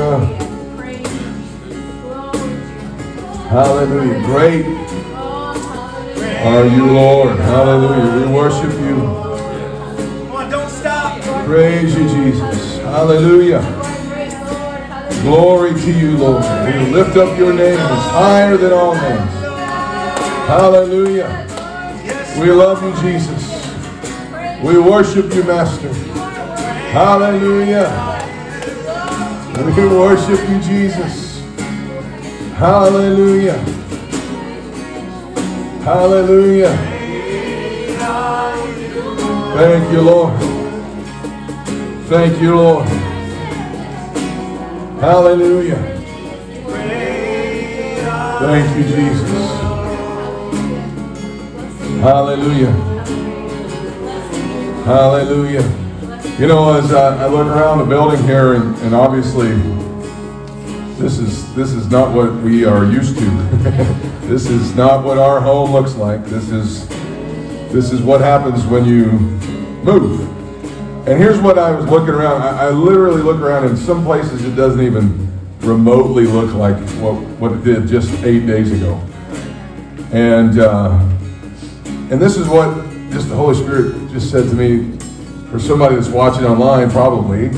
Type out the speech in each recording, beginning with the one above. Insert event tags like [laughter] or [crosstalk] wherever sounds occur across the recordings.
Hallelujah. Hallelujah. Great are you, Lord. Hallelujah. We worship you. Come on, don't stop. Praise you, Jesus. Hallelujah. Glory to you, Lord. We lift up your name. It's higher than all names. Hallelujah. We love you, Jesus. We worship you, Master. Hallelujah. We can worship you, Jesus. Hallelujah. Hallelujah. Thank you, Lord. Thank you, Lord. Hallelujah. Thank you, Jesus. Hallelujah. Hallelujah. You know, as I, I look around the building here, and, and obviously, this is this is not what we are used to. [laughs] this is not what our home looks like. This is this is what happens when you move. And here's what I was looking around. I, I literally look around, in some places it doesn't even remotely look like what, what it did just eight days ago. And uh, and this is what just the Holy Spirit just said to me for somebody that's watching online, probably.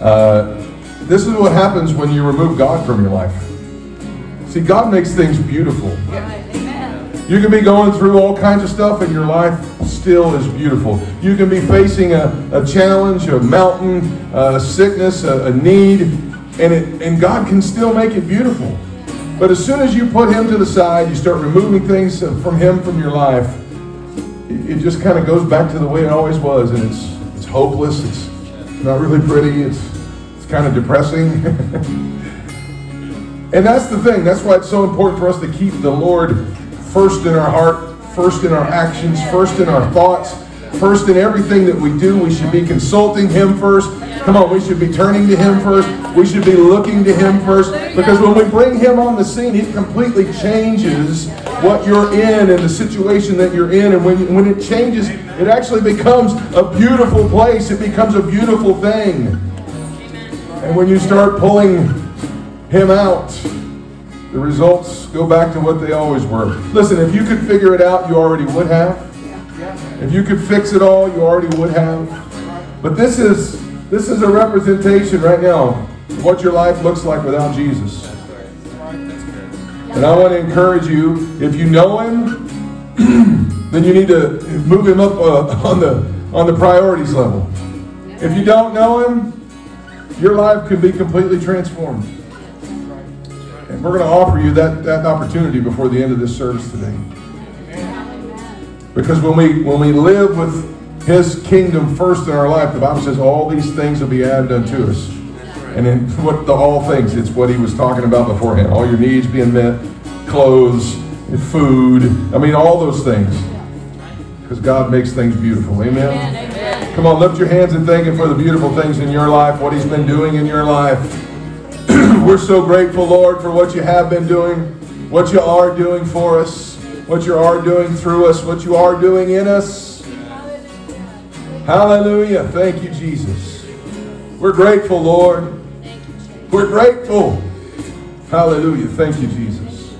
Uh, this is what happens when you remove God from your life. See, God makes things beautiful. You can be going through all kinds of stuff and your life still is beautiful. You can be facing a, a challenge, a mountain, a sickness, a, a need, and, it, and God can still make it beautiful. But as soon as you put Him to the side, you start removing things from Him from your life, it, just kind of goes back to the way it always was, and it's hopeless, it's not really pretty, it's, it's kind of depressing. [laughs] and that's the thing, that's why it's so important for us to keep the Lord first in our heart, first in our actions, first in our thoughts, first in everything that we do. We should be consulting Him first. Come on, we should be turning to Him first. We should be looking to Him first. Because when we bring Him on the scene, He completely changes what you're in and the situation that you're in. And when, when it changes, it actually becomes a beautiful place, it becomes a beautiful thing. And when you start pulling Him out, the results go back to what they always were. Listen, if you could figure it out, you already would have. If you could fix it all, you already would have. But this is this is a representation right now of what your life looks like without Jesus. And I want to encourage you, if you know him, [clears throat] then you need to move him up uh, [laughs] on the on the priorities level. If you don't know him, your life could be completely transformed. And we're going to offer you that, that opportunity before the end of this service today. Because when we when we live with his kingdom first in our life, the Bible says all these things will be added unto us. And then [laughs] what the all things, it's what he was talking about beforehand. All your needs being met, clothes, food. I mean all those things. Because God makes things beautiful. Amen? Amen, amen. Come on, lift your hands and thank him for the beautiful things in your life, what he's been doing in your life. [clears throat] We're so grateful, Lord, for what you have been doing, what you are doing for us, what you are doing through us, what you are doing in us. Hallelujah. Thank you, Jesus. We're grateful, Lord. We're grateful. Hallelujah. Thank you, Jesus.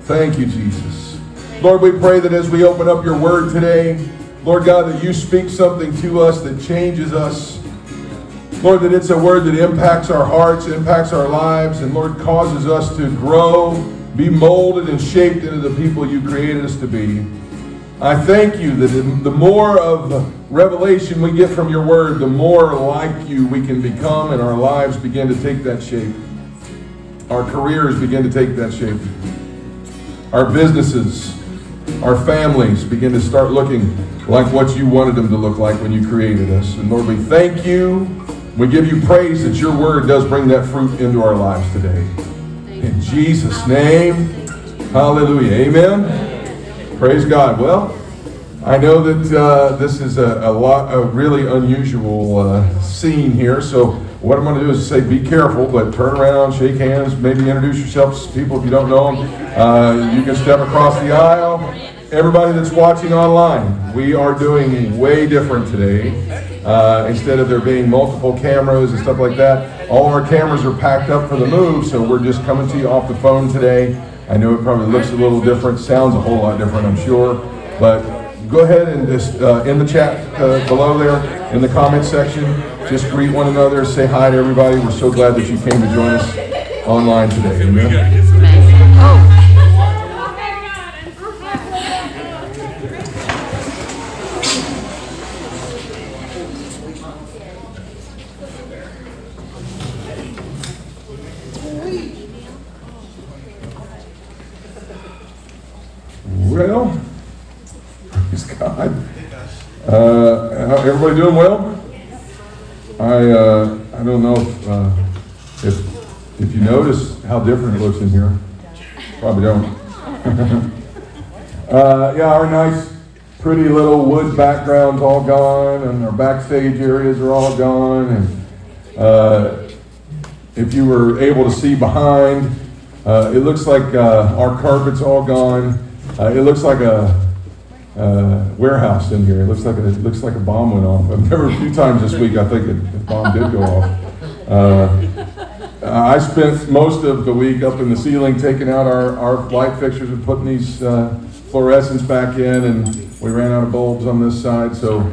Thank you, Jesus. Lord, we pray that as we open up your word today, Lord God, that you speak something to us that changes us. Lord, that it's a word that impacts our hearts, impacts our lives, and Lord, causes us to grow, be molded and shaped into the people you created us to be. I thank you that the more of revelation we get from your word, the more like you we can become, and our lives begin to take that shape. Our careers begin to take that shape. Our businesses, our families begin to start looking like what you wanted them to look like when you created us. And Lord, we thank you. We give you praise that your word does bring that fruit into our lives today. In Jesus' name, hallelujah. Amen. Praise God. Well, I know that uh, this is a, a, lot, a really unusual uh, scene here. So what I'm going to do is say, be careful, but turn around, shake hands, maybe introduce yourself to people if you don't know them. Uh, you can step across the aisle. Everybody that's watching online, we are doing way different today. Uh, instead of there being multiple cameras and stuff like that, all of our cameras are packed up for the move, so we're just coming to you off the phone today. I know it probably looks a little different, sounds a whole lot different, I'm sure. But go ahead and just, uh, in the chat uh, below there, in the comment section, just greet one another, say hi to everybody. We're so glad that you came to join us online today. Amen. Well, praise God. Uh, everybody doing well? I, uh, I don't know if, uh, if, if you notice how different it looks in here. Probably don't. [laughs] uh, yeah, our nice, pretty little wood background's all gone, and our backstage areas are all gone, and uh, if you were able to see behind, uh, it looks like uh, our carpet's all gone. Uh, it looks like a uh, warehouse in here. It looks like a, it looks like a bomb went off. I've never a few times this week. I think a, bomb did go off. Uh, I spent most of the week up in the ceiling taking out our, our light fixtures and putting these uh, fluorescents back in, and we ran out of bulbs on this side. So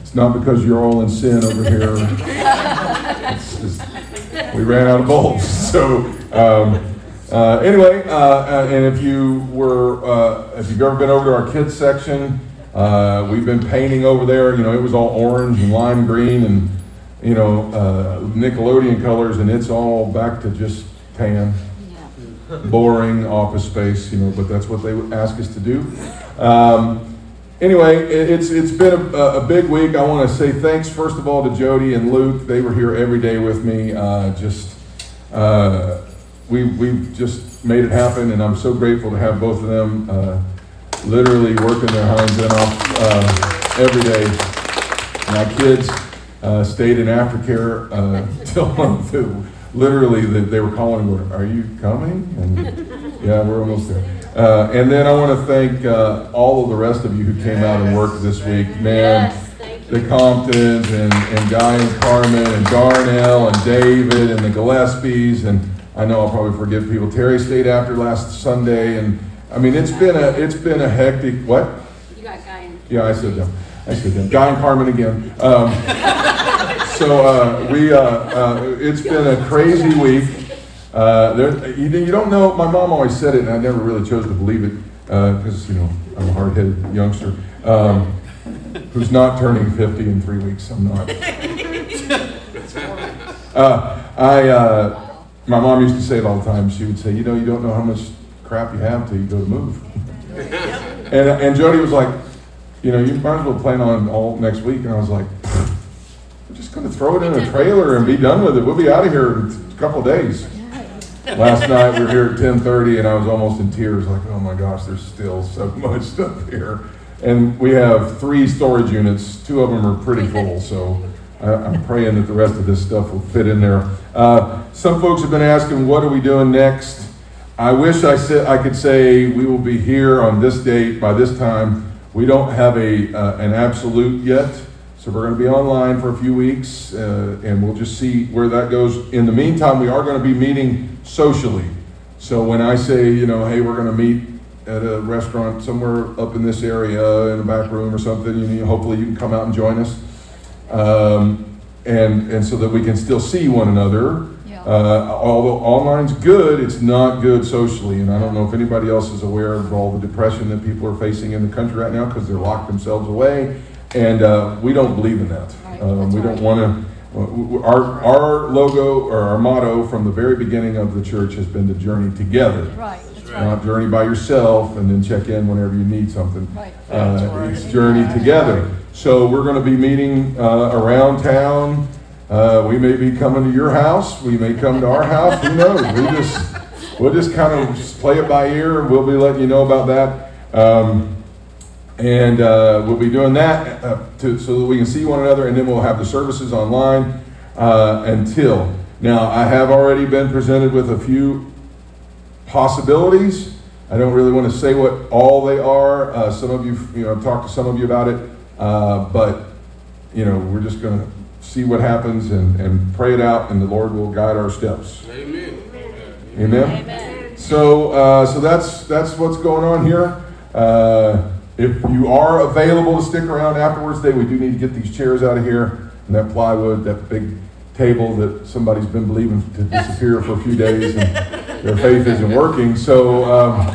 it's not because you're all in sin over here. Just, we ran out of bulbs. [laughs] So um, uh, anyway, uh, uh, and if you were, uh, if you've ever been over to our kids section, uh, we've been painting over there. You know, it was all orange and lime green and you know uh, Nickelodeon colors, and it's all back to just tan, boring office space. You know, but that's what they would ask us to do. Um, anyway, it, it's it's been a, a big week. I want to say thanks first of all to Jody and Luke. They were here every day with me. Uh, just uh, we we've just made it happen, and I'm so grateful to have both of them uh, literally working their hinds end off uh, every day. My kids uh, stayed in aftercare uh, [laughs] till literally they, they were calling, going, "Are you coming?" And yeah, we're almost there. Uh, and then I want to thank uh, all of the rest of you who came out and worked this week. Man, Yes, the. Comptons and, and Guy and Carmen and Darnell and David and the Gillespies and I know I'll probably forget people. Terry stayed after last Sunday and I mean it's been a it's been a hectic what? You got Guy in. Yeah, I said them. I said them. Guy and Carmen again. Um, [laughs] so uh, we uh, uh, it's been a crazy week. Uh, there, you, you don't know. My mom always said it, and I never really chose to believe it because you know I'm a hard-headed youngster um, who's not turning 50 in three weeks. I'm not. [laughs] Uh, I, uh, my mom used to say it all the time. She would say, you know, you don't know how much crap you have till you go to move. [laughs] and, uh, and Jody was like, you know, you might as well plan on all next week. And I was like, we're just going to throw it in a trailer and be done with it. We'll be out of here in a couple of days. Last night we were here at 10:30 and I was almost in tears, like, oh my gosh, there's still so much stuff here. And we have three storage units. Two of them are pretty full, so I, I'm praying that the rest of this stuff will fit in there. Uh, some folks have been asking, what are we doing next? I wish I said I could say we will be here on this date by this time. We don't have a uh, an absolute yet, so we're going to be online for a few weeks, uh, and we'll just see where that goes. In the meantime, we are going to be meeting socially. So when I say, you know, hey, we're going to meet at a restaurant somewhere up in this area in a back room or something, you know, hopefully you can come out and join us, um, and and so that we can still see one another. Yeah. Uh, although online's good, it's not good socially, and I don't know if anybody else is aware of all the depression that people are facing in the country right now because they're locked themselves away, and uh, we don't believe in that. Right, Um, that's we don't want to. Our our logo or our motto from the very beginning of the church has been to journey together, Right, right. not journey by yourself and then check in whenever you need something. Right. Uh, it's journey together. So we're going to be meeting uh, around town. Uh, we may be coming to your house. We may come to our house. Who knows? We just we'll just kind of just play it by ear. and We'll be letting you know about that. Um, and uh, we'll be doing that uh, to, so that we can see one another, and then we'll have the services online uh, until. Now, I have already been presented with a few possibilities. I don't really want to say what all they are. Uh, some of you, you know, I've talked to some of you about it, uh, but you know, we're just going to see what happens and, and pray it out, and the Lord will guide our steps. Amen. Amen. Amen. So, uh, so that's that's what's going on here. Uh, if you are available to stick around afterwards, today we do need to get these chairs out of here and that plywood, that big table that somebody's been believing to disappear for a few days, and their faith isn't working. So, um,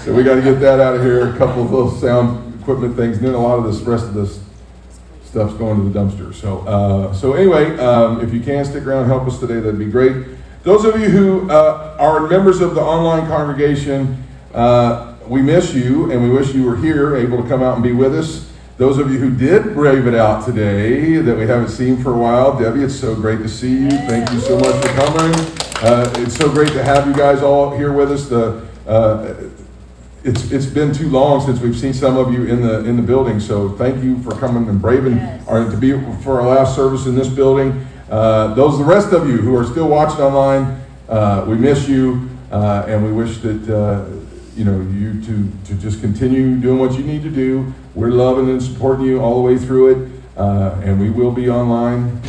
so we got to get that out of here. A couple of little sound equipment things, and then a lot of this rest of this stuff's going to the dumpster. So, uh, so anyway, um, if you can stick around help us today, that'd be great. Those of you who uh, are members of the online congregation, uh, we miss you and we wish you were here, able to come out and be with us. Those of you who did brave it out today that we haven't seen for a while, Debbie, it's so great to see you. Thank you so much for coming. Uh, it's so great to have you guys all here with us. The uh, it's it's been too long since we've seen some of you in the in the building. So thank you for coming and braving Yes. or to be for our last service in this building. Uh, those the rest of you who are still watching online, uh, we miss you, uh, and we wish that uh, you know you to to just continue doing what you need to do. We're loving and supporting you all the way through it, uh, and we will be online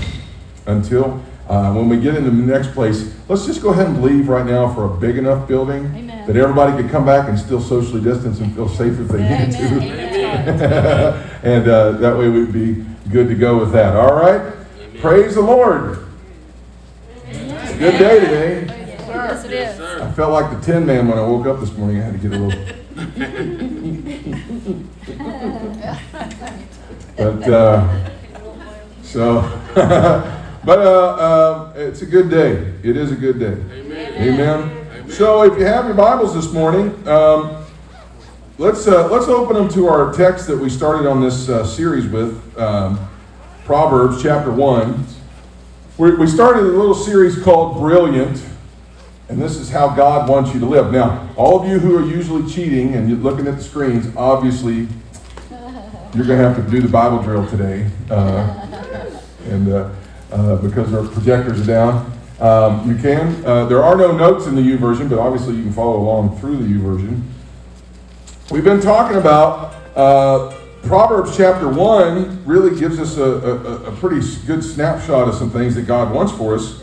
until. Uh, when we get into the next place, let's just go ahead and leave right now for a big enough building Amen. That everybody could come back and still socially distance and feel safe if they need to. Amen. [laughs] and uh, that way we'd be good to go with that. All right? Praise the Lord. It's a good day today. Yes, it Yes, is. sir. I felt like the Tin Man when I woke up this morning. I had to get a little. [laughs] but uh, so, [laughs] but uh, uh, it's a good day. It is a good day. Amen. Amen. So, if you have your Bibles this morning, um, let's uh, let's open them to our text that we started on this uh, series with, um, Proverbs chapter one. We, we started a little series called "Brilliant," and this is how God wants you to live. Now, all of you who are usually cheating and you're looking at the screens, obviously, you're going to have to do the Bible drill today, uh, and uh, uh, because our projectors are down. Um, you can. Uh, there are no notes in the YouVersion, but obviously you can follow along through the YouVersion. We've been talking about uh, Proverbs chapter 1 really gives us a, a, a pretty good snapshot of some things that God wants for us.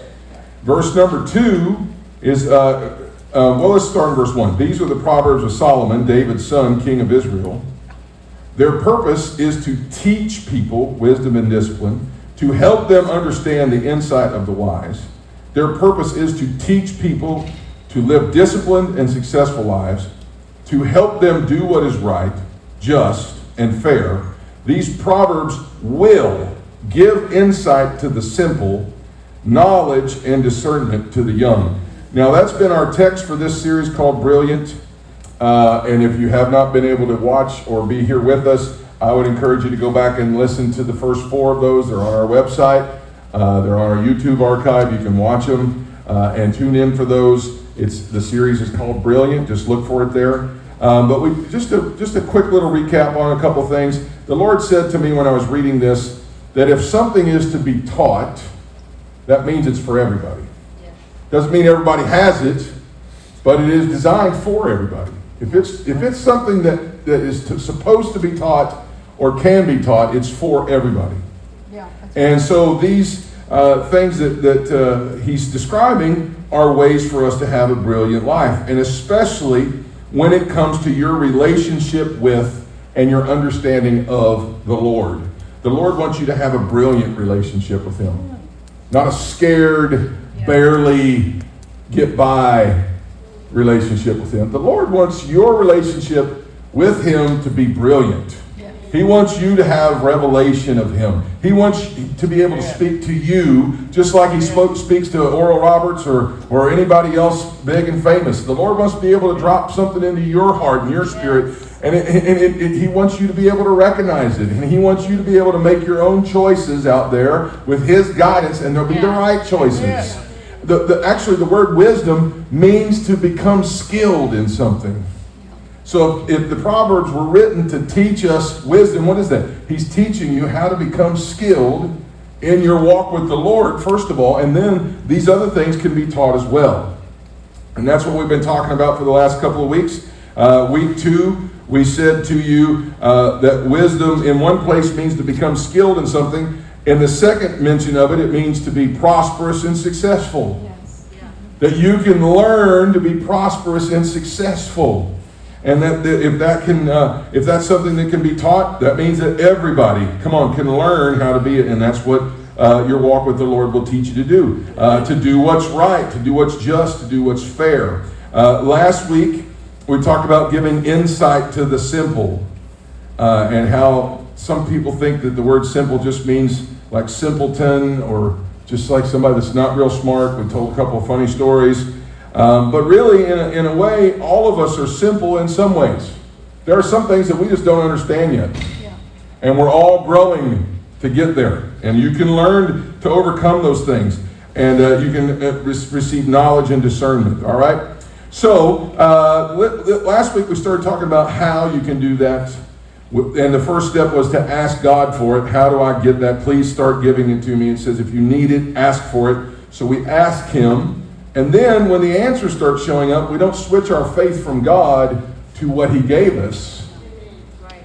Verse number 2 is, uh, uh, well, let's start in verse 1. These are the Proverbs of Solomon, David's son, king of Israel. Their purpose is to teach people wisdom and discipline, to help them understand the insight of the wise. Their purpose is to teach people to live disciplined and successful lives, to help them do what is right, just, and fair. These proverbs will give insight to the simple, knowledge and discernment to the young. Now, that's been our text for this series called Brilliant. Uh, and if you have not been able to watch or be here with us, I would encourage you to go back and listen to the first four of those. They're on our website, uh, they're on our YouTube archive. You can watch them uh, and tune in for those. It's the series is called Brilliant. Just look for it there. Um, but we just a just a quick little recap on a couple things. The Lord said to me when I was reading this that if something is to be taught, that means it's for everybody. Doesn't mean everybody has it, but it is designed for everybody. If it's if it's something that, that is to, supposed to be taught or can be taught, it's for everybody. And so these uh, things that, that uh, he's describing are ways for us to have a brilliant life, and especially when it comes to your relationship with and your understanding of the Lord. The Lord wants you to have a brilliant relationship with Him, not a scared, barely get by relationship with Him. The Lord wants your relationship with Him to be brilliant. He wants you to have revelation of Him. He wants to be able to speak to you just like He spoke, speaks to Oral Roberts or, or anybody else big and famous. The Lord wants to be able to drop something into your heart and your spirit, and, it, and it, it, He wants you to be able to recognize it. And He wants you to be able to make your own choices out there with His guidance, and they'll be the right choices. The, the, actually, the word wisdom means to become skilled in something. So if, if the Proverbs were written to teach us wisdom, what is that? He's teaching you how to become skilled in your walk with the Lord, first of all, and then these other things can be taught as well. And that's what we've been talking about for the last couple of weeks. Uh, week two, We said to you uh, that wisdom in one place means to become skilled in something. In the second mention of it, it means to be prosperous and successful. Yes. That you can learn to be prosperous and successful. And that, that if that can, uh, if that's something that can be taught, that means that everybody, come on, can learn how to be it. And that's what uh, your walk with the Lord will teach you to do. Uh, to do what's right, to do what's just, to do what's fair. Uh, last week, we talked about giving insight to the simple uh, and how some people think that the word simple just means like simpleton or just like somebody that's not real smart. We told a couple of funny stories. Um, but really, in a, in a way, all of us are simple in some ways. There are some things that we just don't understand yet. Yeah. And we're all growing to get there. And you can learn to overcome those things. And uh, you can uh, re- receive knowledge and discernment. All right? So, uh, last week we started talking about how you can do that. And the first step was to ask God for it. How do I get that? Please start giving it to me. It says, if you need it, ask for it. So we ask Him. And then when the answers start showing up, we don't switch our faith from God to what He gave us. Right.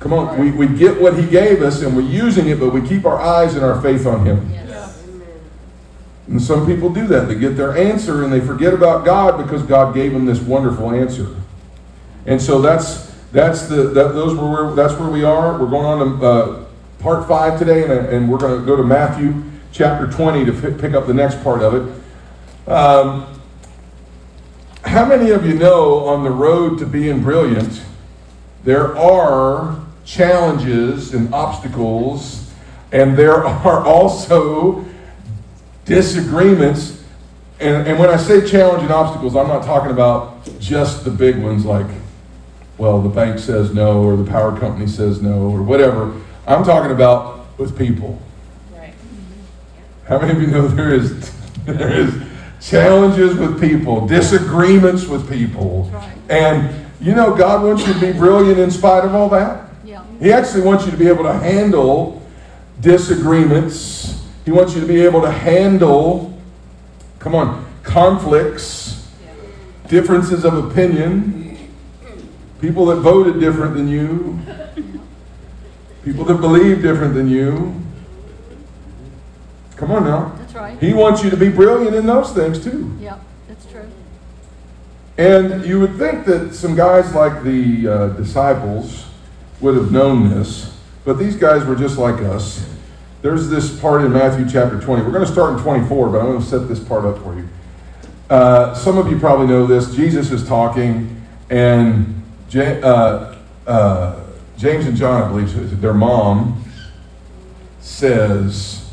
Come on, we, we get what He gave us and we're using it, but we keep our eyes and our faith on Him. Yes. And some people do that. They get their answer and they forget about God because God gave them this wonderful answer. And so that's that's the that, those were where, that's where we are. We're going on to uh, part five today, and, and we're going to go to Matthew chapter twenty to fi- pick up the next part of it. Um, how many of you know on the road to being brilliant, there are challenges and obstacles, and there are [laughs] also disagreements. And, and when I say challenge and obstacles, I'm not talking about just the big ones like, well, the bank says no, or the power company says no, or whatever. I'm talking about with people. Right. How many of you know there is [laughs] there is challenges with people, disagreements with people, right. and you know God wants you to be brilliant in spite of all that. Yeah. He actually wants you to be able to handle disagreements. He wants you to be able to handle, come on, conflicts, differences of opinion, people that voted different than you, people that believe different than you. Come on now. Right. He wants you to be brilliant in those things too. Yeah. That's true. And you would think that some guys like the uh, disciples would have known this, but these guys were just like us. There's this part in Matthew chapter 20. We're going to start in 24, but I'm going to set this part up for you. Uh, some of you probably know this. Jesus is talking, and Ja- uh, uh, James and John, I believe, their mom says,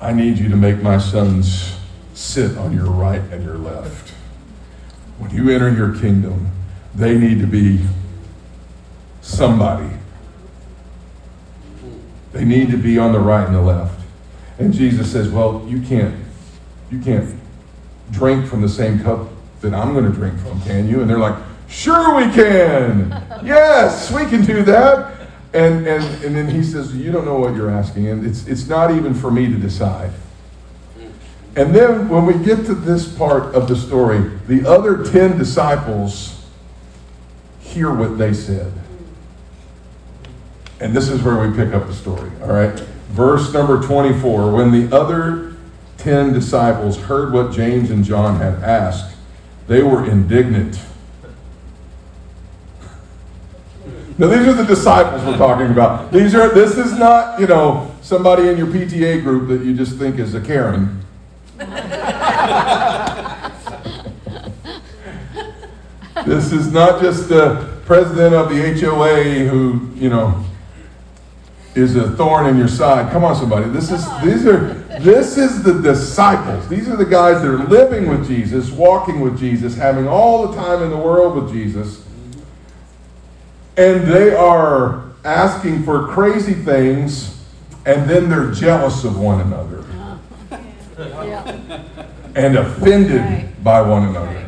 I need you to make my sons sit on your right and your left. When you enter your kingdom, they need to be somebody. They need to be on the right and the left. And Jesus says, Well, you can't, you can't drink from the same cup that I'm going to drink from, can you? And they're like, Sure we can. Yes, we can do that. And, and, and then he says, You don't know what you're asking, and it's, it's not even for me to decide. And then when we get to this part of the story, the other 10 disciples hear what they said. And this is where we pick up the story, all right? Verse number 24 When the other 10 disciples heard what James and John had asked, they were indignant. Now these are the disciples we're talking about. These are this is not, you know, somebody in your PTA group that you just think is a Karen. this is not just the president of the HOA who, you know, is a thorn in your side. Come on, somebody. This is these are this is the disciples. These are the guys that are living with Jesus, walking with Jesus, having all the time in the world with Jesus. And they are asking for crazy things, and then they're jealous of one another and offended Right. by one another.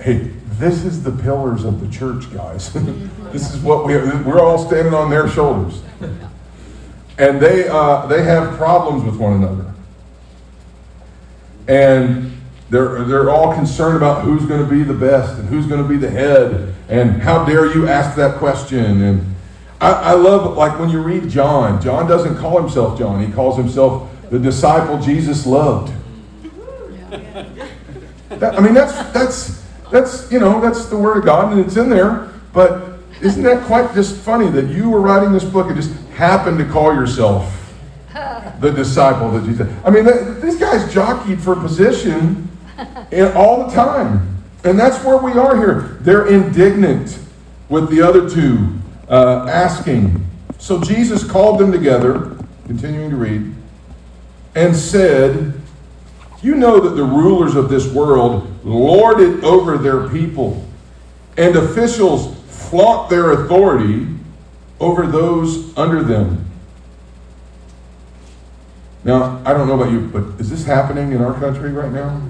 Hey, this is the pillars of the church, guys. [laughs] this is what we we're all standing on their shoulders, and they uh, they have problems with one another. And they're, they're all concerned about who's going to be the best and who's going to be the head and how dare you ask that question. And I, I love, like when you read John, John doesn't call himself John, he calls himself the disciple Jesus loved. That, I mean, that's, that's, that's, you know, that's the word of God and it's in there. But isn't that quite just funny that you were writing this book and just happened to call yourself the disciple that Jesus. I mean, these guys jockeyed for position all the time, and that's where we are here. They're indignant with the other two uh, asking. So Jesus called them together, continuing to read, and said, "You know that the rulers of this world lord it over their people, and officials flaunt their authority over those under them." Now, I don't know about you, but is this happening in our country right now?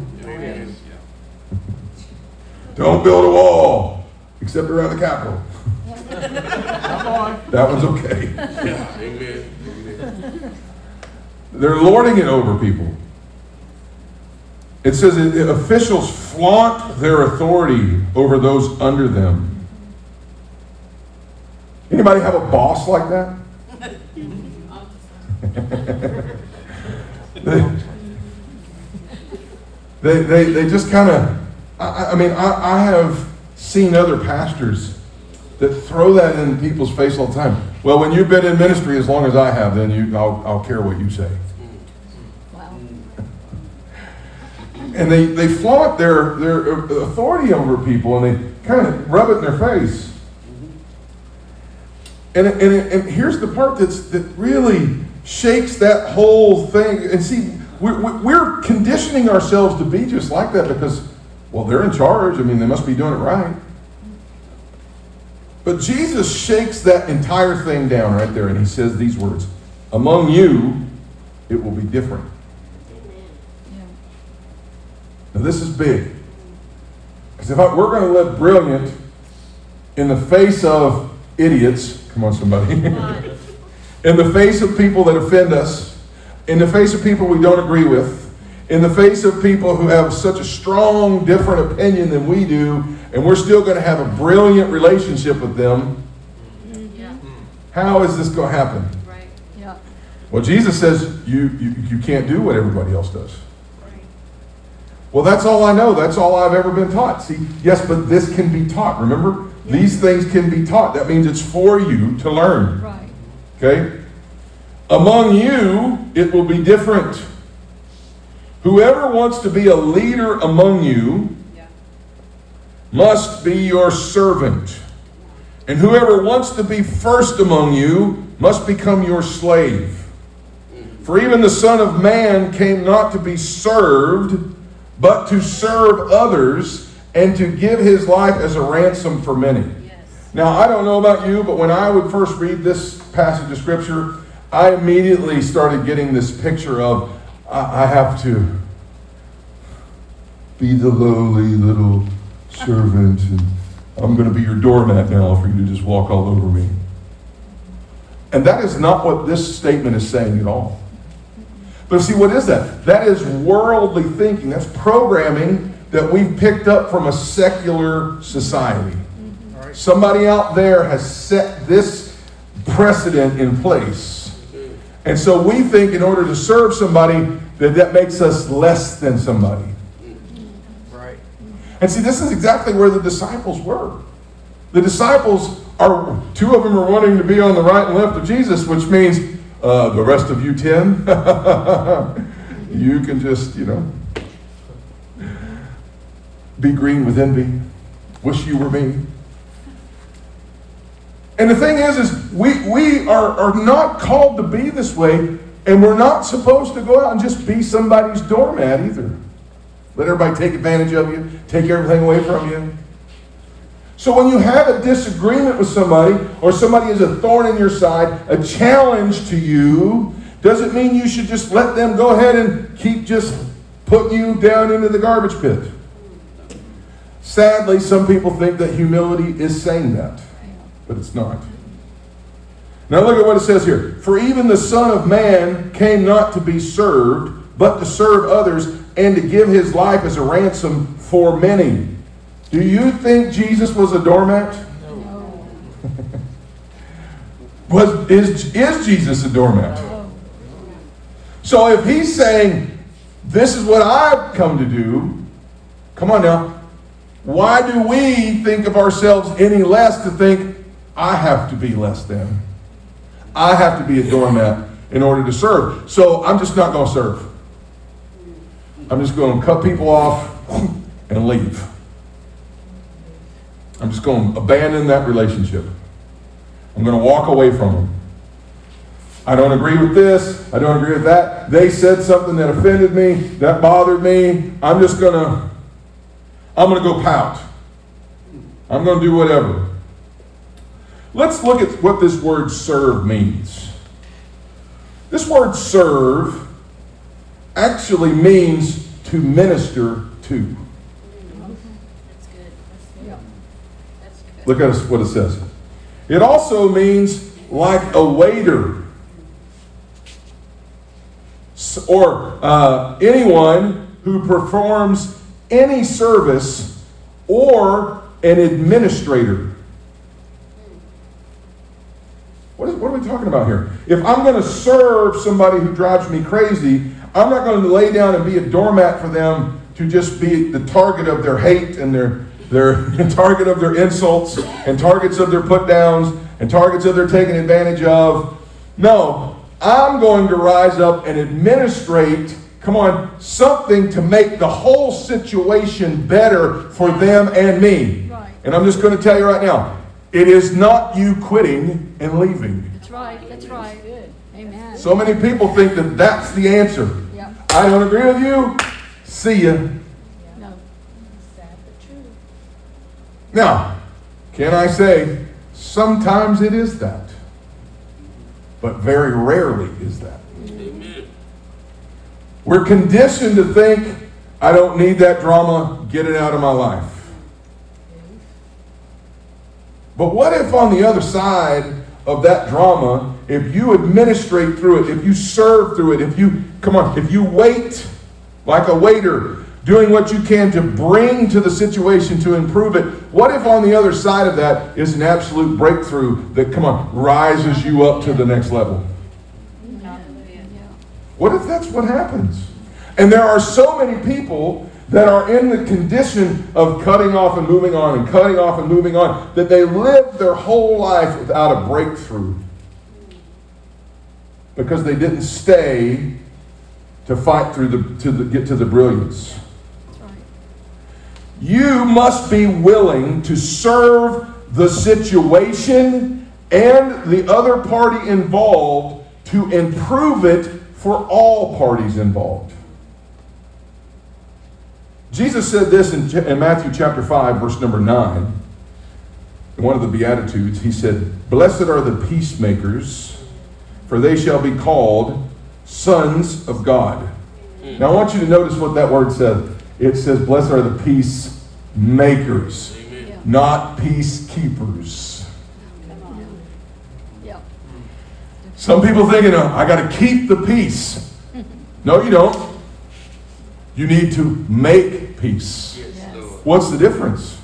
Don't build a wall, except around the Capitol. that one's okay. They're lording it over people. It says that officials flaunt their authority over those under them. Anybody have a boss like that? they, [laughs] they, they, they just kind of, I, I mean, I, I have seen other pastors that throw that in people's face all the time. Well, when you've been in ministry as long as I have, then you, I'll, I'll care what you say. Wow. And they, they flaunt their, their authority over people and they kind of rub it in their face. Mm-hmm. And, and, and here's the part that's, that really shakes that whole thing. And see, we're, we're conditioning ourselves to be just like that because, well, they're in charge. I mean, they must be doing it right. But Jesus shakes that entire thing down right there and he says these words Among you, it will be different. Yeah. Now, this is big. Because if I, we're going to live brilliant in the face of idiots, come on, somebody, [laughs] in the face of people that offend us, in the face of people we don't agree with, in the face of people who have such a strong, different opinion than we do, and we're still going to have a brilliant relationship with them, Yeah. how is this going to happen? Right. Yeah. Well, Jesus says you, you, you can't do what everybody else does. Right. Well, that's all I know. That's all I've ever been taught. See, yes, but this can be taught. Remember? These things can be taught. That means it's for you to learn. Right. Okay? Among you, it will be different. Whoever wants to be a leader among you must be your servant. And whoever wants to be first among you must become your slave. For even the Son of Man came not to be served, but to serve others and to give his life as a ransom for many. Yes. Now, I don't know about you, but when I would first read this passage of Scripture, I immediately started getting this picture of I, I have to be the lowly little servant, and I'm going to be your doormat now for you to just walk all over me. And that is not what this statement is saying at all. But see, what is that? That is worldly thinking. That's programming that we've picked up from a secular society. Somebody out there has set this precedent in place. And so we think in order to serve somebody that that makes us less than somebody. Right. And see, this is exactly where the disciples were. The disciples are, two of them are wanting to be on the right and left of Jesus, which means uh, the rest of you 10, [laughs] you can just, you know, be green with envy, wish you were me. And the thing is, is we, we are, are not called to be this way, and we're not supposed to go out and just be somebody's doormat either. Let everybody take advantage of you, take everything away from you. So when you have a disagreement with somebody, or somebody is a thorn in your side, a challenge to you, doesn't mean you should just let them go ahead and keep just putting you down into the garbage pit. Sadly, some people think that humility is saying that, but it's not. Now look at what it says here. For even the Son of Man came not to be served, but to serve others and to give his life as a ransom for many. Do you think Jesus was a doormat? No. [laughs] Was is is Jesus a doormat? No. So if he's saying, This is what I've come to do, come on now. Why do we think of ourselves any less to think, I have to be less than? I have to be a doormat in order to serve. So I'm just not going to serve. I'm just going to cut people off and leave. I'm just going to abandon that relationship. I'm going to walk away from them. I don't agree with this. I don't agree with that. They said something that offended me, that bothered me. I'm just going to I'm going to go pout. I'm going to do whatever. Let's look at what this word serve means. This word serve actually means to minister to. That's good. Yep. That's good. Look at what it says. It also means like a waiter or uh, anyone who performs any service or an administrator. What, is, what are we talking about here? If I'm going to serve somebody who drives me crazy, I'm not going to lay down and be a doormat for them to just be the target of their hate and their, their [laughs] target of their insults and targets of their put downs and targets of their taking advantage of. No, I'm going to rise up and administrate, come on, something to make the whole situation better for them and me. Right. And I'm just going to tell you right now, it is not you quitting and leaving. That's right. That's right. Good. Amen. So many people think that that's the answer. Yep. I don't agree with you. See ya. No. Sad but true. Now, can I say, sometimes it is that, but very rarely is that. Amen. We're conditioned to think, I don't need that drama, get it out of my life. But what if on the other side of that drama, if you administrate through it, if you serve through it, if you, come on, if you wait like a waiter, doing what you can to bring to the situation to improve it, what if on the other side of that is an absolute breakthrough that, come on, rises you up to the next level? What if that's what happens? And there are so many people that are in the condition of cutting off and moving on and cutting off and moving on that they live their whole life without a breakthrough because they didn't stay to fight through the to the, get to the brilliance. You must be willing to serve the situation and the other party involved to improve it for all parties involved. Jesus said this in, in Matthew chapter 5, verse number 9. In one of the Beatitudes, he said, Blessed are the peacemakers, for they shall be called sons of God. Hmm. Now I want you to notice what that word says. It says, Blessed are the peacemakers, Yeah. not peacekeepers. Come Some people thinking, oh, I got to keep the peace. [laughs] No, you don't. You need to make peace. What's the difference?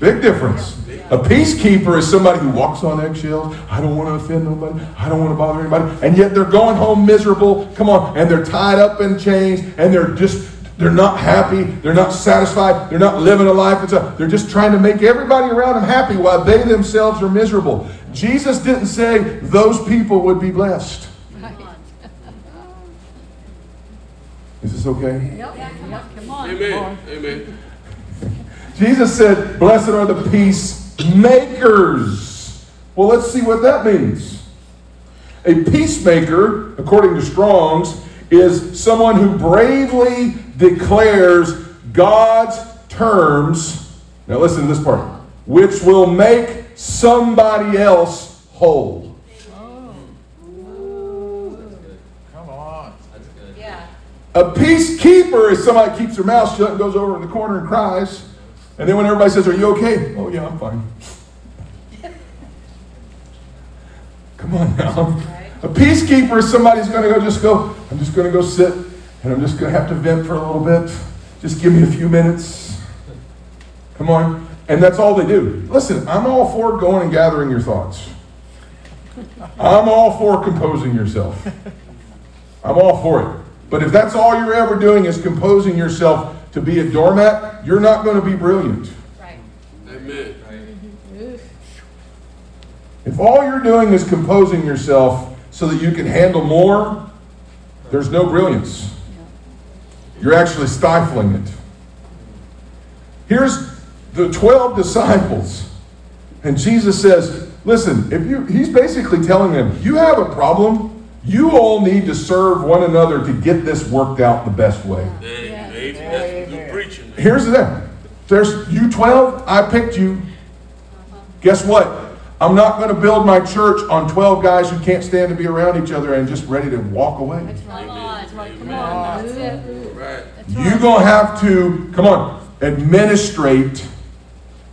Big difference. A peacekeeper is somebody who walks on eggshells. I don't want to offend nobody. I don't want to bother anybody. And yet they're going home miserable. Come on. And they're tied up in chains and they're just, they're not happy. They're not satisfied. They're not living a life. It's a, they're just trying to make everybody around them happy while they themselves are miserable. Jesus didn't say those people would be blessed. Right. Is this okay? Yep. Yep. Come on. Amen. Amen. Jesus said, Blessed are the peacemakers. Well, let's see what that means. A peacemaker, according to Strong's, is someone who bravely declares God's terms. Now, listen to this part which will make somebody else whole. Come on. Yeah. A peacekeeper is somebody keeps their mouth shut and goes over in the corner and cries. And then when everybody says, Are you okay? Oh, yeah, I'm fine. [laughs] Come on now. A peacekeeper is somebody who's going to go just go, I'm just going to go sit and I'm just going to have to vent for a little bit. Just give me a few minutes. Come on. And that's all they do. Listen, I'm all for going and gathering your thoughts. I'm all for composing yourself. I'm all for it. But if that's all you're ever doing is composing yourself to be a doormat, you're not going to be brilliant. Right. Amen. Mm-hmm. If all you're doing is composing yourself so that you can handle more, there's no brilliance. You're actually stifling it. Here's the 12 disciples. And Jesus says, listen, if you he's basically telling them, you have a problem. You all need to serve one another to get this worked out the best way. Amen. That's good preaching. Here's the thing. There's you 12, I picked you. Guess what? I'm not going to build my church on 12 guys who can't stand to be around each other and just ready to walk away. That's right. Come on. Come on. That's it. Right. That's You're going to have to, come on, administrate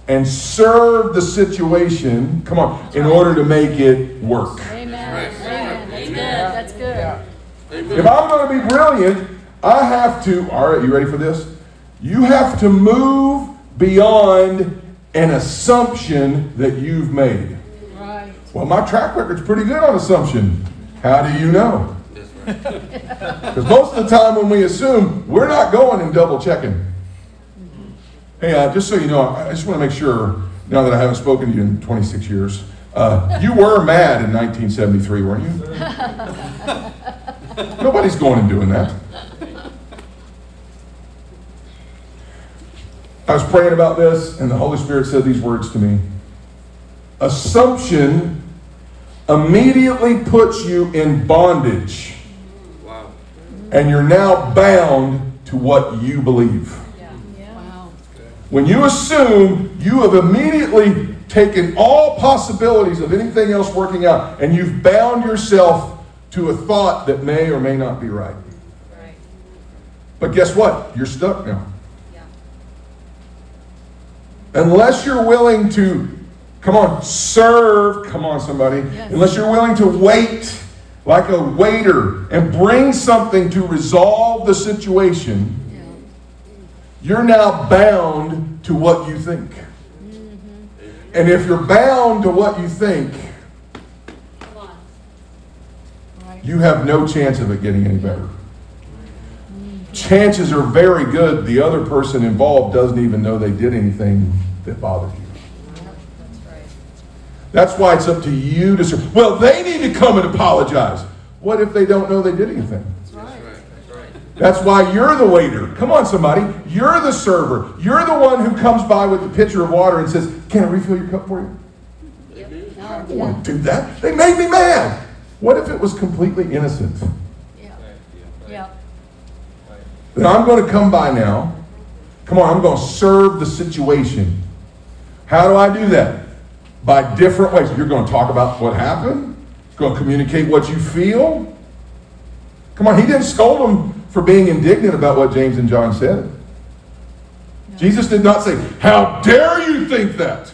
and serve the situation, come on, in order to make it work. If I'm going to be brilliant, I have to, all right, you ready for this? You have to move beyond an assumption that you've made. Right. Well, my track record's pretty good on assumption. How do you know? Because most of the time when we assume, we're not going and double checking. Hey, uh, just so you know, I I just want to make sure, now that I haven't spoken to you in 26 years, uh, you were mad in 1973, weren't you? [laughs] Nobody's going and doing that. I was praying about this, and the Holy Spirit said these words to me. Assumption immediately puts you in bondage Wow. and you're now bound to what you believe. Yeah. Yeah. Wow. When you assume, you have immediately taken all possibilities of anything else working out, and you've bound yourself to a thought that may or may not be right. Right. But guess what? You're stuck now. Yeah. Unless you're willing to, come on, serve, come on, somebody. Yes. Unless you're willing to wait like a waiter and bring something to resolve the situation, Yeah. you're now bound to what you think. Mm-hmm. And if you're bound to what you think, Come on. Right. You have no chance of it getting any better. Chances are very good the other person involved doesn't even know they did anything that bothered you. That's why it's up to you to serve. Well, they need to come and apologize. What if they don't know they did anything? That's right. That's right. That's right. That's why you're the waiter. Come on, somebody. You're the server. You're the one who comes by with the pitcher of water and says, Can I refill your cup for you? No, I don't want to do that. They made me mad. What if it was completely innocent? Yeah. Yeah. Then I'm going to come by now. Come on, I'm going to serve the situation. How do I do that? By different ways. You're going to talk about what happened, going to communicate what you feel. Come on, he didn't scold them for being indignant about what James and John said. Jesus did not say, How dare you think that?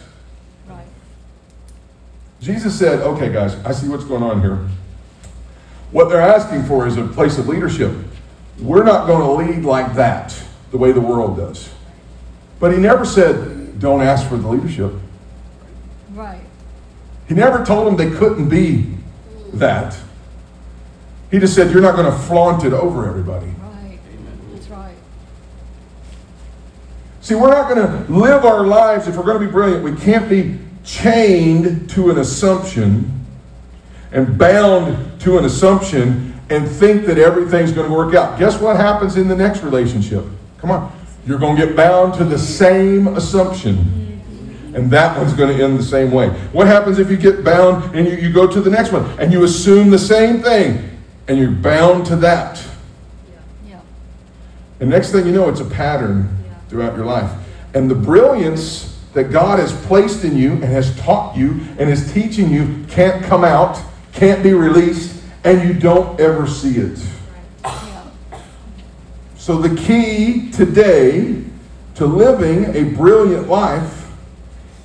Jesus said, Okay, guys, I see what's going on here. What they're asking for is a place of leadership. We're not going to lead like that, the way the world does. But he never said, Don't ask for the leadership. Right. He never told them they couldn't be that. He just said, You're not going to flaunt it over everybody. Right. That's right. See, we're not going to live our lives, if we're going to be brilliant, we can't be chained to an assumption and bound to an assumption and think that everything's going to work out. Guess what happens in the next relationship? Come on. You're going to get bound to the same assumption. And that one's going to end the same way. What happens if you get bound and you, you go to the next one and you assume the same thing and you're bound to that? Yeah. And next thing you know, it's a pattern throughout your life. And the brilliance that God has placed in you and has taught you and is teaching you can't come out, can't be released, and you don't ever see it. So the key today to living a brilliant life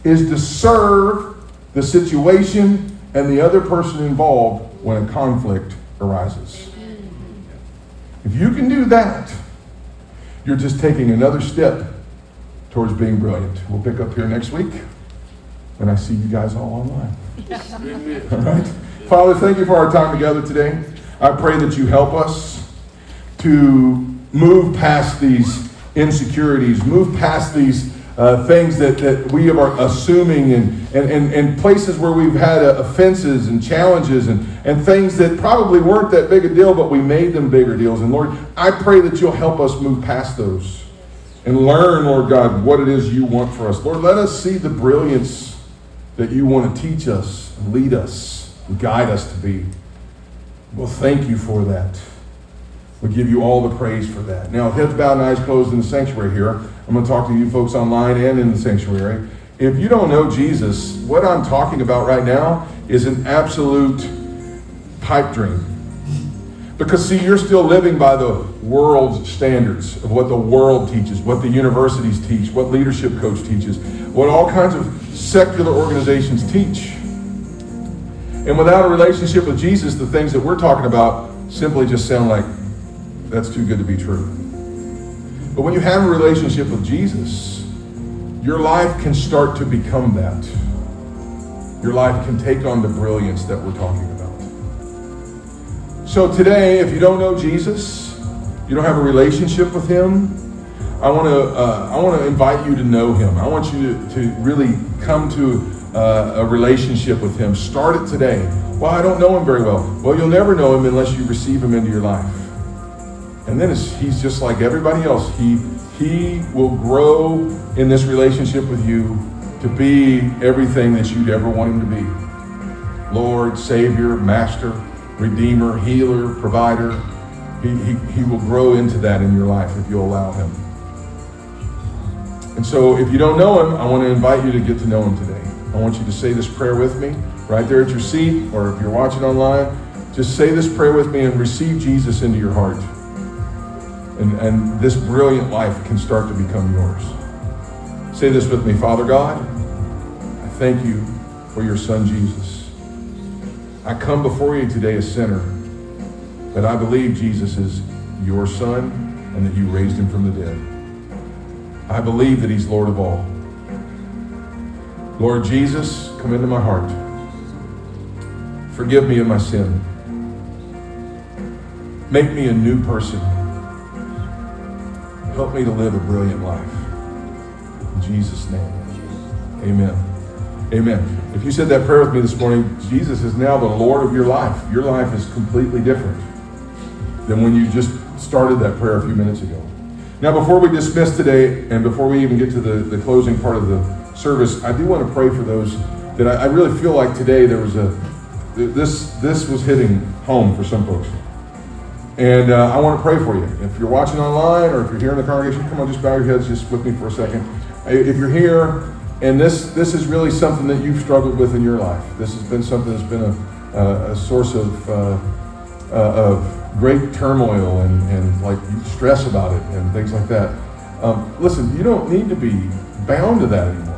is to serve the situation and the other person involved when a conflict arises. If you can do that, you're just taking another step towards being brilliant. We'll pick up here next week, and I see you guys all online. All right? Father, thank you for our time together today. I pray that you help us to move past these insecurities, move past these uh, things that, that we are assuming and, and, and, and places where we've had uh, offenses and challenges and, and things that probably weren't that big a deal, but we made them bigger deals. And Lord, I pray that you'll help us move past those and learn, Lord God, what it is you want for us. Lord, let us see the brilliance that you want to teach us, lead us, guide us to be. Well, thank you for that. We give you all the praise for that. Now, heads bowed and eyes closed in the sanctuary here. I'm going to talk to you folks online and in the sanctuary. If you don't know Jesus, what I'm talking about right now is an absolute pipe dream. Because, see, you're still living by the world's standards of what the world teaches, what the universities teach, what leadership coach teaches, what all kinds of secular organizations teach. And without a relationship with Jesus, the things that we're talking about simply just sound like that's too good to be true. But when you have a relationship with Jesus, your life can start to become that. Your life can take on the brilliance that we're talking about. So today, if you don't know Jesus, you don't have a relationship with him, I want to uh, I want to invite you to know him. I want you to, to really come to uh, a relationship with him. Start it today. Well, I don't know him very well. Well, you'll never know him unless you receive him into your life. And then he's just like everybody else. He he will grow in this relationship with you to be everything that you'd ever want him to be. Lord, Savior, Master, Redeemer, Healer, Provider. He, he, he will grow into that in your life if you'll allow him. And so if you don't know him, I want to invite you to get to know him today. I want you to say this prayer with me right there at your seat, or if you're watching online, just say this prayer with me and receive Jesus into your heart. And, and this brilliant life can start to become yours. Say this with me Father God, I thank you for your son Jesus. I come before you today a sinner, but I believe Jesus is your son and that you raised him from the dead. I believe that he's Lord of all. Lord Jesus, come into my heart. Forgive me of my sin. Make me a new person. Help me to live a brilliant life. In Jesus' name. Amen. Amen. If you said that prayer with me this morning, Jesus is now the Lord of your life. Your life is completely different than when you just started that prayer a few minutes ago. Now, before we dismiss today, and before we even get to the, the closing part of the service, I do want to pray for those that I, I really feel like today there was a this this was hitting home for some folks. And uh, I want to pray for you. If you're watching online or if you're here in the congregation, come on, just bow your heads just with me for a second. If you're here and this this is really something that you've struggled with in your life, this has been something that's been a, a, a source of uh, uh, of great turmoil and, and like stress about it and things like that. Um, listen, you don't need to be bound to that anymore.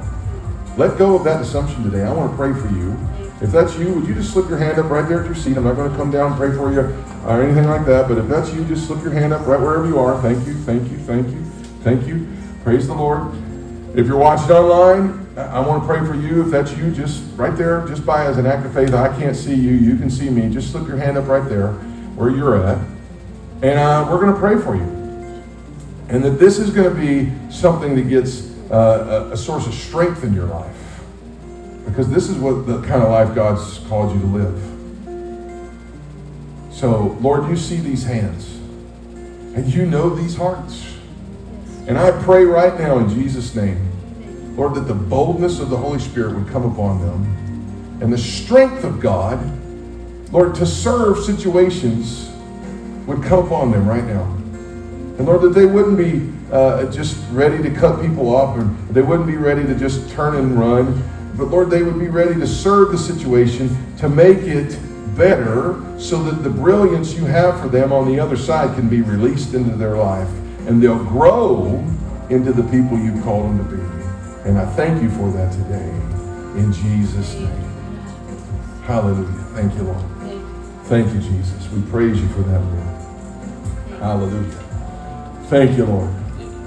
Let go of that assumption today. I want to pray for you. If that's you, would you just slip your hand up right there at your seat? I'm not going to come down and pray for you or anything like that, but if that's you, just slip your hand up right wherever you are. Thank you, thank you, thank you, thank you. Praise the Lord. If you're watching online, I want to pray for you. If that's you, just right there, just by as an act of faith, I can't see you, you can see me. Just slip your hand up right there where you're at, and uh, we're going to pray for you. And that this is going to be something that gets uh, a, a source of strength in your life. Because this is what the kind of life God's called you to live. So, Lord, you see these hands, and you know these hearts. And I pray right now in Jesus' name, Lord, that the boldness of the Holy Spirit would come upon them and the strength of God Lord, to serve situations would come upon them right now. And Lord, that they wouldn't be uh, just ready to cut people off and they wouldn't be ready to just turn and run. But Lord, they would be ready to serve the situation to make it better so that the brilliance you have for them on the other side can be released into their life and they'll grow into the people you called them to be. And I thank you for that today in Jesus' name. Hallelujah. Thank you, Lord. Thank you. Jesus. We praise you for that, Lord. Hallelujah. Thank you, Lord.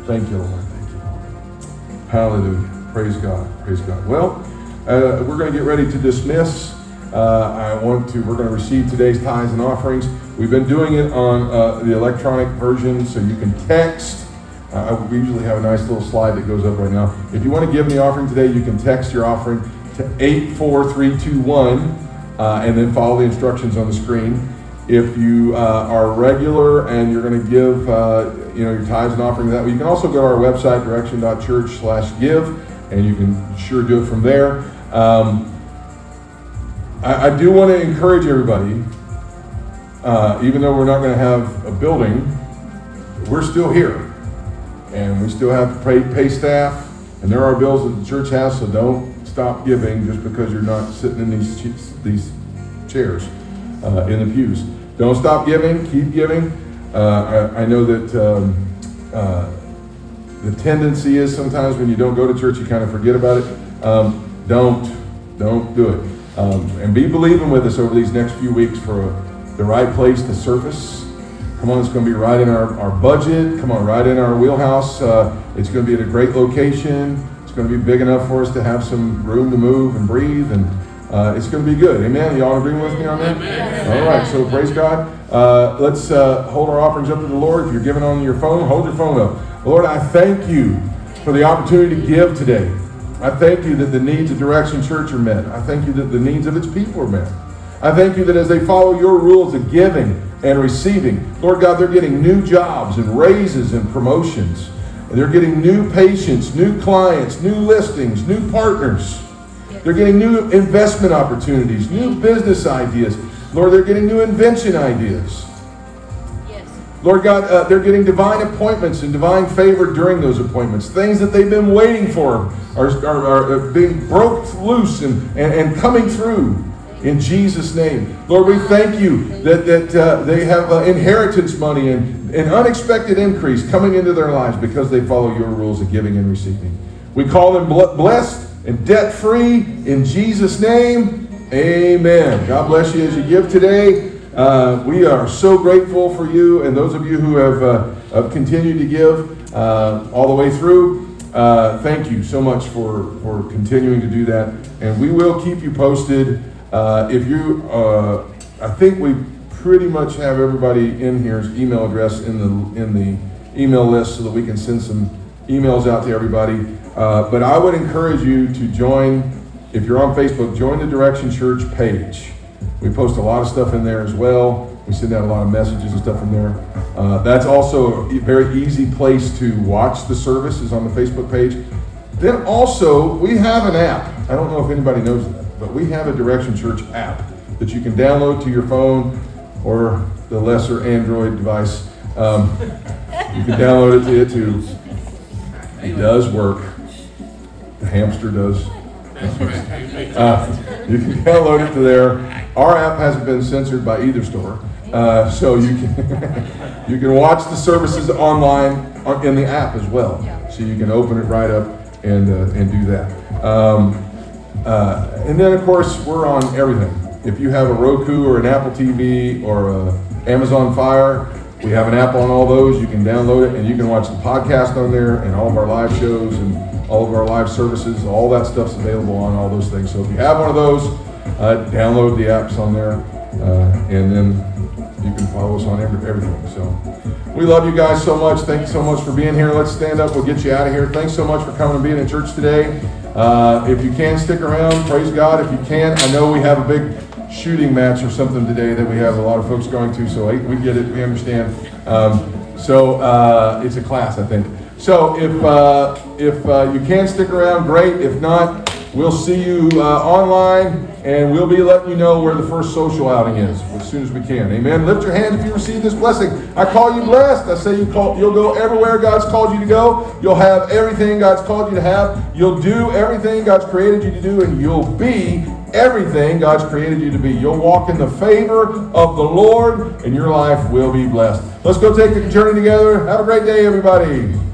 Thank you, Lord. Thank you, Lord. Hallelujah. Praise God. Praise God. Well, uh, we're going to get ready to dismiss. Uh, I want to, we're going to receive today's tithes and offerings. We've been doing it on uh, the electronic version, so you can text. Uh, we usually have a nice little slide that goes up right now. If you want to give the offering today, you can text your offering to 84321 uh, and then follow the instructions on the screen. If you uh, are regular and you're going to give, uh, you know, your tithes and offering that, you can also go to our website, direction.church slash give, and you can sure do it from there. Um, I, I do want to encourage everybody, uh, even though we're not going to have a building, we're still here, and we still have to pay, pay staff, and there are bills that the church has, so don't stop giving just because you're not sitting in these these chairs uh, in the pews. Don't stop giving. Keep giving. Uh, I, I know that um, uh, the tendency is sometimes when you don't go to church, you kind of forget about it. Um, don't don't do it. Um, and be believing with us over these next few weeks for a, the right place to surface. Come on, it's going to be right in our, our budget. Come on, right in our wheelhouse. Uh, it's going to be at a great location. It's going to be big enough for us to have some room to move and breathe, and uh, it's going to be good. Amen. Y'all agree with me on that? Amen. All right. So praise God. Uh, let's uh, hold our offerings up to the Lord. If you're giving on your phone, hold your phone up. Lord, I thank you for the opportunity to give today. I thank you that the needs of Direction Church are met. I thank you that the needs of its people are met. I thank you that as they follow your rules of giving and receiving, Lord God, they're getting new jobs and raises and promotions. And they're getting new patients, new clients, new listings, new partners. They're getting new investment opportunities, new business ideas. Lord, they're getting new invention ideas. Yes. Lord God, uh, they're getting divine appointments and divine favor during those appointments. Things that they've been waiting for are, are, are being broke loose and, and, and coming through in Jesus' name. Lord, we thank you that, that uh, they have uh, inheritance money and, an unexpected increase coming into their lives because they follow your rules of giving and receiving. We call them blessed and debt free in Jesus' name. Amen. God bless you as you give today. Uh, we are so grateful for you and those of you who have, uh, have continued to give uh, all the way through. Uh, thank you so much for, for continuing to do that. And we will keep you posted. Uh, if you, uh, I think we pretty much have everybody in here's email address in the, in the email list so that we can send some emails out to everybody. Uh, but I would encourage you to join, if you're on Facebook, join the Direction Church page. We post a lot of stuff in there as well. We send out a lot of messages and stuff in there. Uh, that's also a very easy place to watch the service is on the Facebook page. Then also, we have an app. I don't know if anybody knows that, but we have a Direction Church app that you can download to your phone or the lesser Android device. Um, you can download it to it too. It does work. The hamster does. Uh, you can download it to there. Our app hasn't been censored by either store, uh, so you can [laughs] you can watch the services online in the app as well. So you can open it right up and uh, and do that. Um, uh, and then of course we're on everything. If you have a Roku or an Apple TV or a Amazon Fire, we have an app on all those. You can download it and you can watch the podcast on there and all of our live shows and all of our live services. All that stuff's available on all those things. So if you have one of those, uh, download the apps on there, uh, and then you can follow us on every, everything. So we love you guys so much. Thank you so much for being here. Let's stand up. We'll get you out of here. Thanks so much for coming and being in church today. Uh, if you can stick around, praise God. If you can't, I know we have a big shooting match or something today that we have a lot of folks going to. So we get it. We understand. Um, so uh, it's a class, I think. So if uh, if uh, you can stick around, great. If not, we'll see you uh, online, and we'll be letting you know where the first social outing is as soon as we can. Amen. Lift your hand if you receive this blessing. I call you blessed. I say you call. You'll go everywhere God's called you to go. You'll have everything God's called you to have. You'll do everything God's created you to do, and you'll be everything God's created you to be. You'll walk in the favor of the Lord, and your life will be blessed. Let's go take the journey together. Have a great day, everybody.